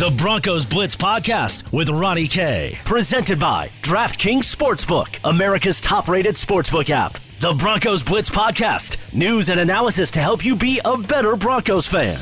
The Broncos Blitz Podcast with Ronnie K. Presented by DraftKings Sportsbook, America's top rated sportsbook app. The Broncos Blitz Podcast, news and analysis to help you be a better Broncos fan.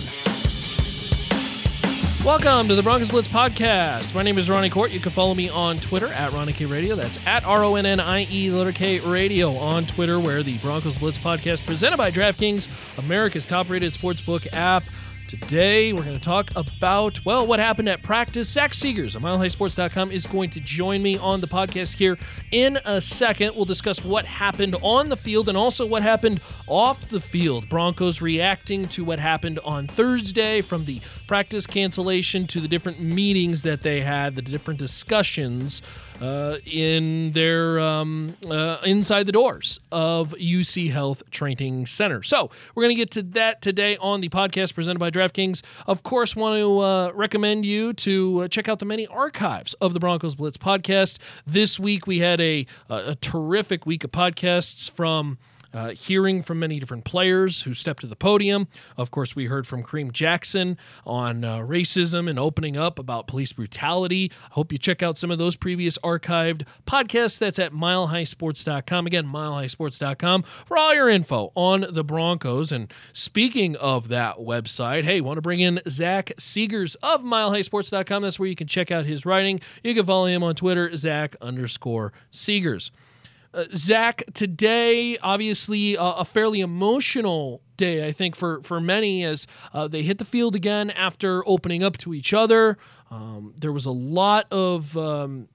Welcome to the Broncos Blitz Podcast. My name is Ronnie Court. You can follow me on Twitter at Ronnie K Radio. That's at R O N N I E letter K Radio on Twitter, where the Broncos Blitz Podcast presented by DraftKings, America's top rated sportsbook app. Today, we're going to talk about, well, what happened at practice. Zach Segars of MileHighSports.com is going to join me on the podcast here in a second. We'll discuss what happened on the field and also what happened off the field. Broncos reacting to what happened on Thursday from the practice cancellation to the different meetings that they had, the different discussions uh, in their um, uh, inside the doors of UC Health Training Center. So we're going to get to that today on the podcast presented by DraftKings. Of course, want to uh, recommend you to uh, check out the many archives of the Broncos Blitz podcast. This week we had a, a terrific week of podcasts from uh, hearing from many different players who stepped to the podium. Of course, we heard from Kareem Jackson on uh, racism and opening up about police brutality. I hope you check out some of those previous archived podcasts. That's at milehighsports.com. Again, milehighsports.com for all your info on the Broncos. And speaking of that website, hey, want to bring in Zach Segars of milehighsports.com. That's where you can check out his writing. You can follow him on Twitter, Zach underscore Segars. Uh, Zach, today, obviously, uh, a fairly emotional day, I think, for, for many as uh, they hit the field again after opening up to each other. Um, there was a lot of. Um,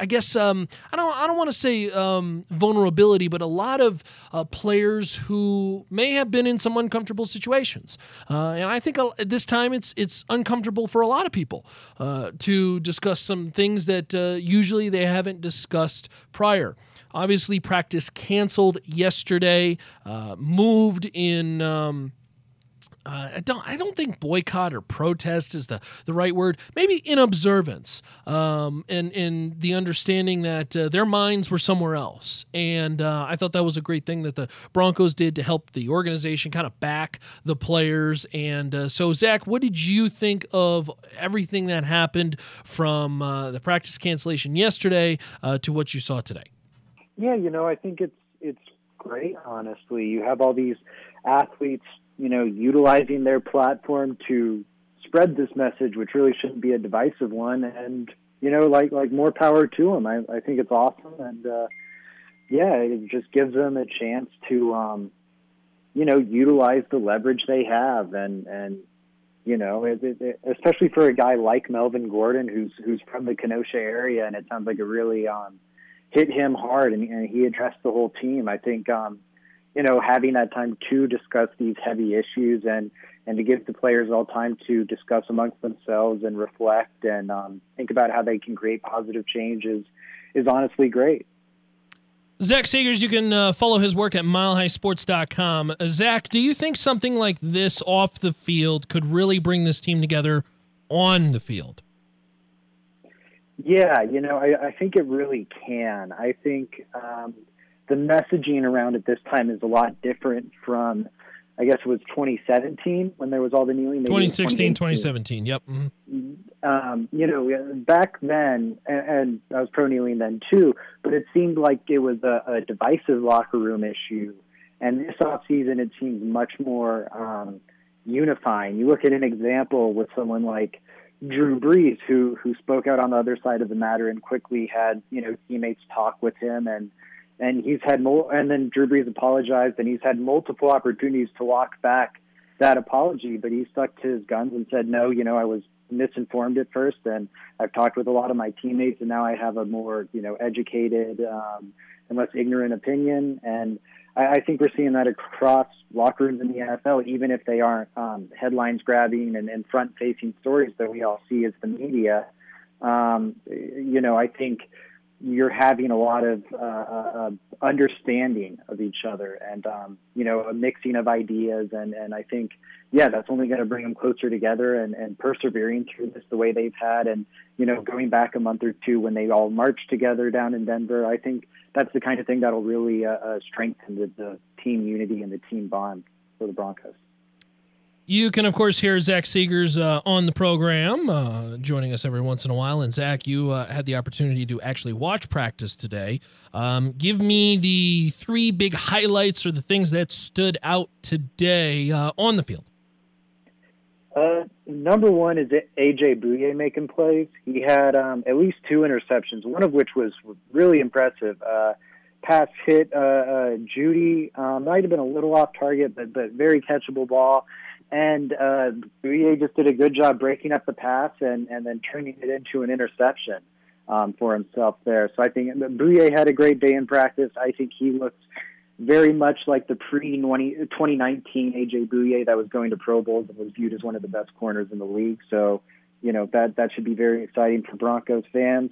I guess um, I don't I don't want to say um, vulnerability, but a lot of uh, players who may have been in some uncomfortable situations, uh, and I think at this time it's it's uncomfortable for a lot of people uh, to discuss some things that uh, usually they haven't discussed prior. Obviously, practice canceled yesterday, uh, moved in. Um, uh, I don't I don't think boycott or protest is the, the right word. Maybe in observance, um, and in the understanding that uh, their minds were somewhere else. And uh, I thought that was a great thing that the Broncos did to help the organization kind of back the players. And uh, so, Zach, what did you think of everything that happened from uh, the practice cancellation yesterday uh, to what you saw today? Yeah, you know, I think it's it's great. Honestly, you have all these athletes you know, utilizing their platform to spread this message, which really shouldn't be a divisive one. And you know, like like more power to them. I, I think it's awesome, and uh, yeah, it just gives them a chance to, um, you know, utilize the leverage they have, and and you know, it, it, it, especially for a guy like Melvin Gordon, who's who's from the Kenosha area, and it sounds like it really um, hit him hard, and, and he addressed the whole team. I think. Um, you know, having that time to discuss these heavy issues and and to give the players all time to discuss amongst themselves and reflect and um, think about how they can create positive changes is honestly great. Zach Segars, you can uh, follow his work at milehighsports.com. Uh, Zach, do you think something like this off the field could really bring this team together on the field? Yeah, you know, I, I think it really can. I think um, the messaging around it this time is a lot different from I guess it was 2017 when there was all the kneeling. 2016, 2017. Yep. Mm-hmm. Um, you know, back then, and, and, I was pro kneeling then too, but it seemed like it was a, a divisive locker room issue. And this off season, it seems much more um, unifying. You look at an example with someone like Drew Brees, who who spoke out on the other side of the matter and quickly had you know teammates talk with him and and he's had more. And then Drew Brees apologized, and he's had multiple opportunities to walk back that apology, but he stuck to his guns and said, "No, you know, I was misinformed at first, and I've talked with a lot of my teammates, and now I have a more, you know, educated um, and less ignorant opinion." And I, I think we're seeing that across locker rooms in the NFL, even if they aren't um, headlines grabbing and, and front facing stories that we all see as the media. Um, you know, I think you're having a lot of uh, uh, understanding of each other and um, you know a mixing of ideas and and I think yeah that's only going to bring them closer together and, and persevering through this the way they've had and you know going back a month or two when they all marched together down in Denver I think that's the kind of thing that'll really uh, uh strengthen the, the team unity and the team bond for the Broncos. You can, of course, hear Zach Segars uh, on the program, uh, joining us every once in a while. And Zach, you uh, had the opportunity to actually watch practice today. Um, give me the three big highlights or the things that stood out today uh, on the field. Uh, number one is AJ Bouye making plays. He had um, at least two interceptions, one of which was really impressive. Uh, pass hit uh, uh, Jeudy, um, might have been a little off target, but but very catchable ball. And uh, Bouye just did a good job breaking up the pass and and then turning it into an interception um, for himself there. So I think Bouye had a great day in practice. I think he looks very much like the pre 2019 AJ Bouye that was going to Pro Bowls and was viewed as one of the best corners in the league. So, you know, that, that should be very exciting for Broncos fans.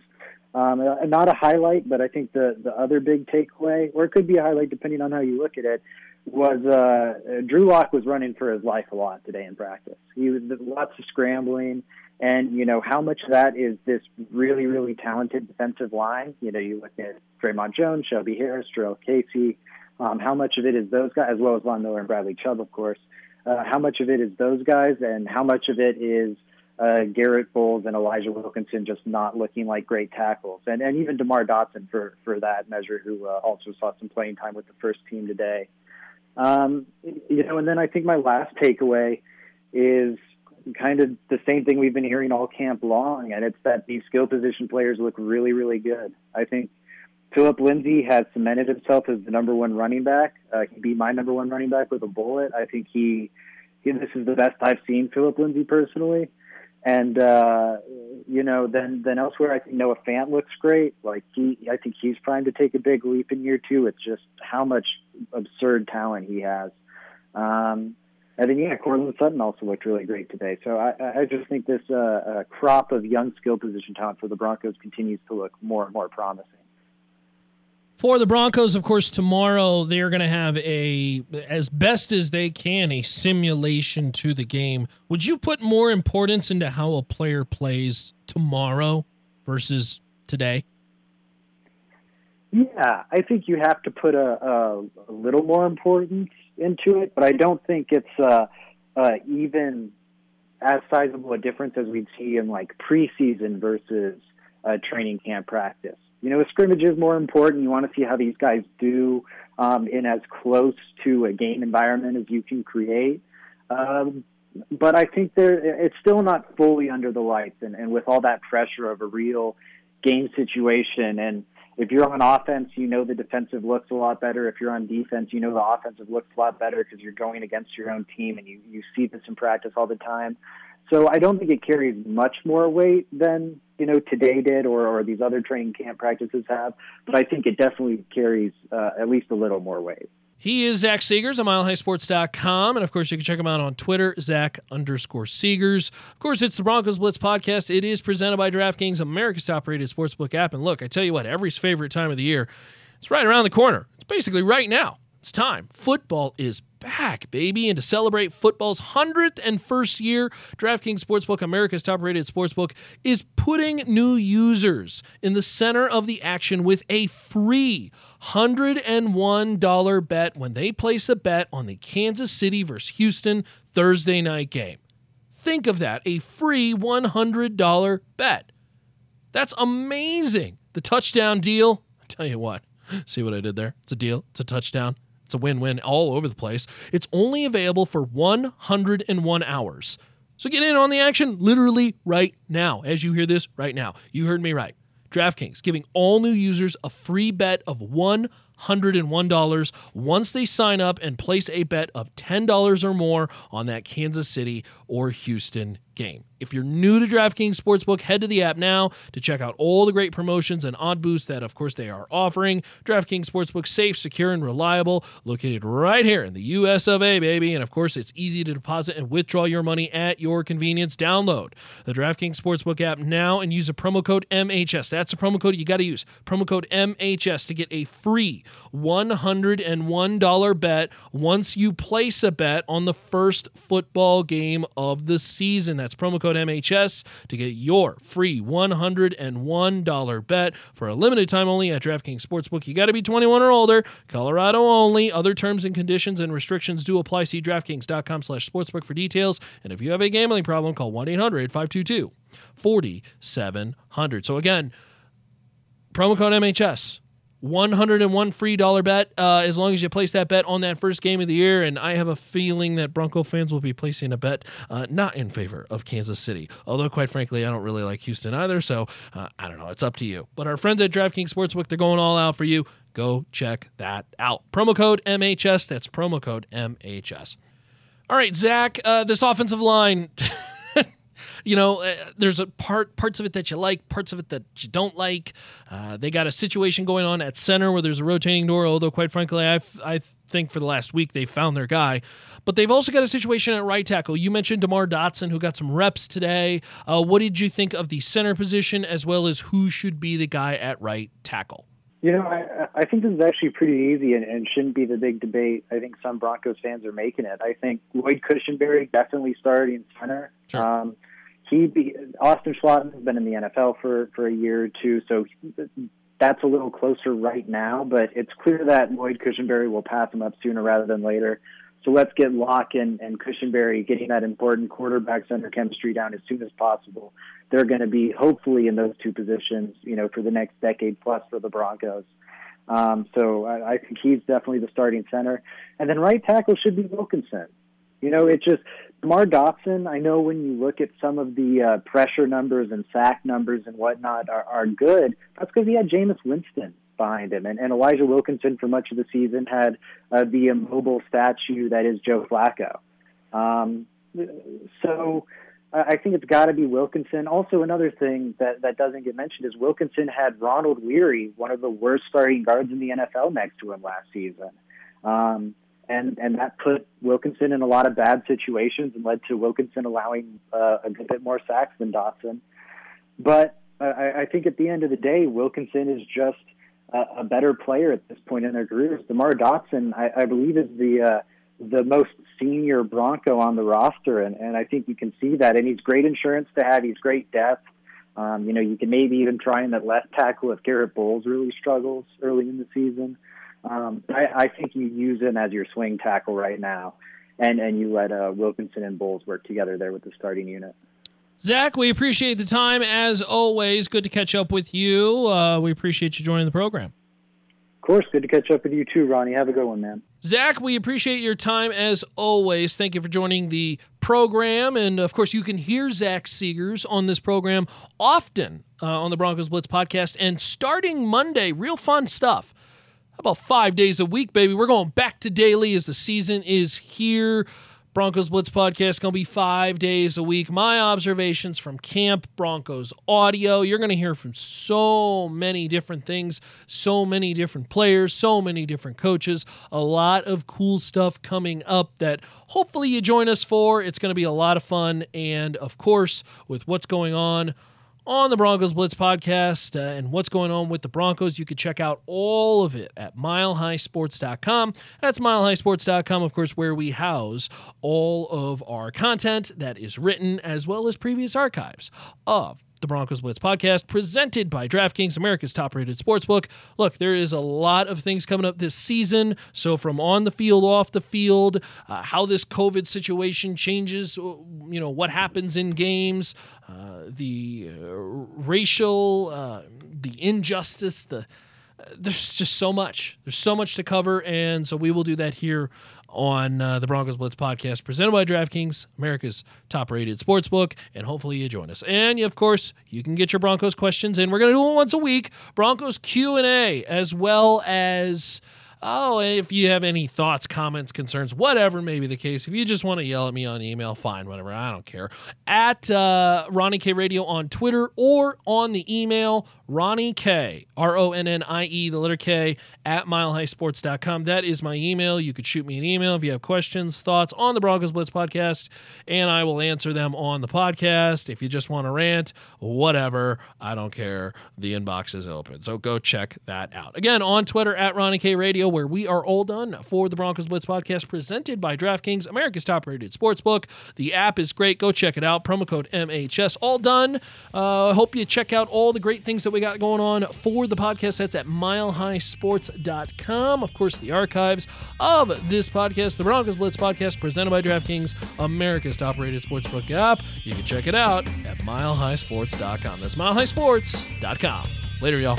Um, not a highlight, but I think the, the other big takeaway, or it could be a highlight depending on how you look at it, was uh, Drew Lock was running for his life a lot today in practice. He was lots of scrambling. And, you know, how much of that is this really, really talented defensive line? You know, you look at Dre'Mont Jones, Shelby Harris, Jurrell Casey, um, how much of it is those guys, as well as Von Miller and Bradley Chubb, of course. Uh, how much of it is those guys, and how much of it is uh, Garett Bolles and Elijah Wilkinson just not looking like great tackles, and and even Demar Dotson for for that measure, who uh, also saw some playing time with the first team today. Um, you know, and then I think my last takeaway is kind of the same thing we've been hearing all camp long, and it's that these skill position players look really, really good. I think Philip Lindsay has cemented himself as the number one running back. Uh, he beat my number one running back with a bullet. I think he, he this is the best I've seen Philip Lindsay personally. And uh, you know, then then elsewhere, I think Noah Fant looks great. Like he, I think he's trying to take a big leap in year two. It's just how much absurd talent he has. Um, and then yeah, Courtland Sutton also looked really great today. So I, I just think this uh, uh, crop of young skill position talent for the Broncos continues to look more and more promising. For the Broncos, of course, tomorrow they're going to have a, as best as they can, a simulation to the game. Would you put more importance into how a player plays tomorrow versus today? Yeah, I think you have to put a, a, a little more importance into it, but I don't think it's uh, uh, even as sizable a difference as we'd see in like preseason versus uh, training camp practice you know, a scrimmage is more important. You want to see how these guys do um, in as close to a game environment as you can create. Um, but I think there, it's still not fully under the lights, and, and with all that pressure of a real game situation. And if you're on offense, you know the defensive looks a lot better. If you're on defense, you know the offensive looks a lot better because you're going against your own team, and you you see this in practice all the time. So I don't think it carries much more weight than you know today did or, or these other training camp practices have, but I think it definitely carries uh, at least a little more weight. He is Zach Segars at MileHighSports.com. And of course, you can check him out on Twitter, Zach underscore Segars. Of course, it's the Broncos Blitz podcast. It is presented by DraftKings, America's top rated sportsbook app. And look, I tell you what, every favorite time of the year, it's right around the corner. It's basically right now. It's time. Football is back, baby. And to celebrate football's 100th and first year, DraftKings Sportsbook, America's top rated sportsbook, is putting new users in the center of the action with a free $101 bet when they place a bet on the Kansas City versus Houston Thursday night game. Think of that a free $100 bet. That's amazing. The touchdown deal, I tell you what, see what I did there? It's a deal, it's a touchdown. It's a win win all over the place. It's only available for 101 hours. So get in on the action literally right now. As you hear this right now, you heard me right. DraftKings giving all new users a free bet of $101 once they sign up and place a bet of $10 or more on that Kansas City or Houston game. If you're new to DraftKings Sportsbook, head to the app now to check out all the great promotions and odd boosts that, of course, they are offering. DraftKings Sportsbook, safe, secure, and reliable, located right here in the US of A, baby. And of course, it's easy to deposit and withdraw your money at your convenience. Download the DraftKings Sportsbook app now and use a promo code MHS. That's a promo code you got to use. Promo code MHS to get a free $101 bet once you place a bet on the first football game of the season. That's promo code MHS to get your free $101 bet for a limited time only at DraftKings Sportsbook. You got to be 21 or older, Colorado only. Other terms and conditions and restrictions do apply. See DraftKings.com slash sportsbook for details. And if you have a gambling problem, call 1 800 522 4700. So again, promo code MHS. 101 free dollar bet uh, as long as you place that bet on that first game of the year. And I have a feeling that Bronco fans will be placing a bet uh, not in favor of Kansas City. Although, quite frankly, I don't really like Houston either. So uh, I don't know. It's up to you. But our friends at DraftKings Sportsbook, they're going all out for you. Go check that out. Promo code MHS. That's promo code MHS. All right, Zach, uh, this offensive line. you know, uh, there's a part parts of it that you like, parts of it that you don't like. Uh, they got a situation going on at center where there's a rotating door. Although, quite frankly, I I think for the last week they found their guy, but they've also got a situation at right tackle. You mentioned Demar Dotson, who got some reps today. Uh, what did you think of the center position, as well as who should be the guy at right tackle? You know, I, I think this is actually pretty easy and, and shouldn't be the big debate. I think some Broncos fans are making it. I think Lloyd Cushenberry definitely starting center. Sure. Um, he be, Austin Schlottmann has been in the NFL for for a year or two, so that's a little closer right now. But it's clear that Lloyd Cushenberry will pass him up sooner rather than later. So let's get Lock and, and Cushenberry getting that important quarterback center chemistry down as soon as possible. They're going to be hopefully in those two positions, you know, for the next decade plus for the Broncos. Um, so I, I think he's definitely the starting center. And then right tackle should be Wilkinson. You know, it just Demar Dotson. I know when you look at some of the uh, pressure numbers and sack numbers and whatnot are, are good. That's because he had Jameis Winston behind him, and, and Elijah Wilkinson for much of the season had uh, the immobile statue that is Joe Flacco. Um, so I think it's got to be Wilkinson. Also, another thing that, that doesn't get mentioned is Wilkinson had Ronald Leary, one of the worst starting guards in the NFL, next to him last season. Um, and and that put Wilkinson in a lot of bad situations and led to Wilkinson allowing uh, a good bit more sacks than Dotson. But I, I think at the end of the day, Wilkinson is just a, a better player at this point in their careers. Demar Dotson, I, I believe, is the uh, the most senior Bronco on the roster, and, and I think you can see that. And he's great insurance to have. He's great depth. Um, you know, you can maybe even try him at left tackle if Garett Bolles really struggles early in the season. Um, I, I think you use him as your swing tackle right now, and and you let uh, Wilkinson and Bolles work together there with the starting unit. Zach, we appreciate the time as always. Good to catch up with you. Uh, we appreciate you joining the program. Of course, good to catch up with you too, Ronnie. Have a good one, man. Zach, we appreciate your time as always. Thank you for joining the program. And of course, you can hear Zach Segars on this program often uh, on the Broncos Blitz podcast. And starting Monday, real fun stuff about five days a week, baby. We're going back to daily as the season is here. Broncos Blitz podcast going to be five days a week. My observations from camp, Broncos audio. You're going to hear from so many different things, so many different players, so many different coaches. A lot of cool stuff coming up that hopefully you join us for. It's going to be a lot of fun. And of course, with what's going on on the Broncos Blitz podcast uh, and what's going on with the Broncos. You can check out all of it at milehighsports.com. That's milehighsports.com, of course, where we house all of our content that is written as well as previous archives of the Broncos Blitz podcast, presented by DraftKings, America's top rated sportsbook. Look, there is a lot of things coming up this season. So, from on the field, off the field, uh, how this COVID situation changes, uh, you know, what happens in games, uh, the uh, racial, uh, the injustice, the there's just so much. There's so much to cover, and so we will do that here on uh, the Broncos Blitz podcast, presented by DraftKings, America's top-rated sportsbook, and hopefully you join us. And of course, you can get your Broncos questions in. We're going to do it once a week, Broncos Q and A, as well as Oh, if you have any thoughts, comments, concerns, whatever may be the case, if you just want to yell at me on email, fine, whatever. I don't care. At uh, Ronnie K Radio on Twitter or on the email, Ronnie K, R O N N I E, the letter K, at milehighsports.com. That is my email. You could shoot me an email if you have questions, thoughts on the Broncos Blitz podcast, and I will answer them on the podcast. If you just want to rant, whatever, I don't care. The inbox is open. So go check that out. Again, on Twitter at Ronnie K Radio, where we are all done for the Broncos Blitz podcast presented by DraftKings, America's top rated sportsbook. The app is great. Go check it out. Promo code MHS. All done. Uh, hope you check out all the great things that we got going on for the podcast. That's at milehighsports.com. Of course, the archives of this podcast, the Broncos Blitz podcast, presented by DraftKings, America's top rated sportsbook app. You can check it out at milehighsports.com. That's milehighsports.com. Later, y'all.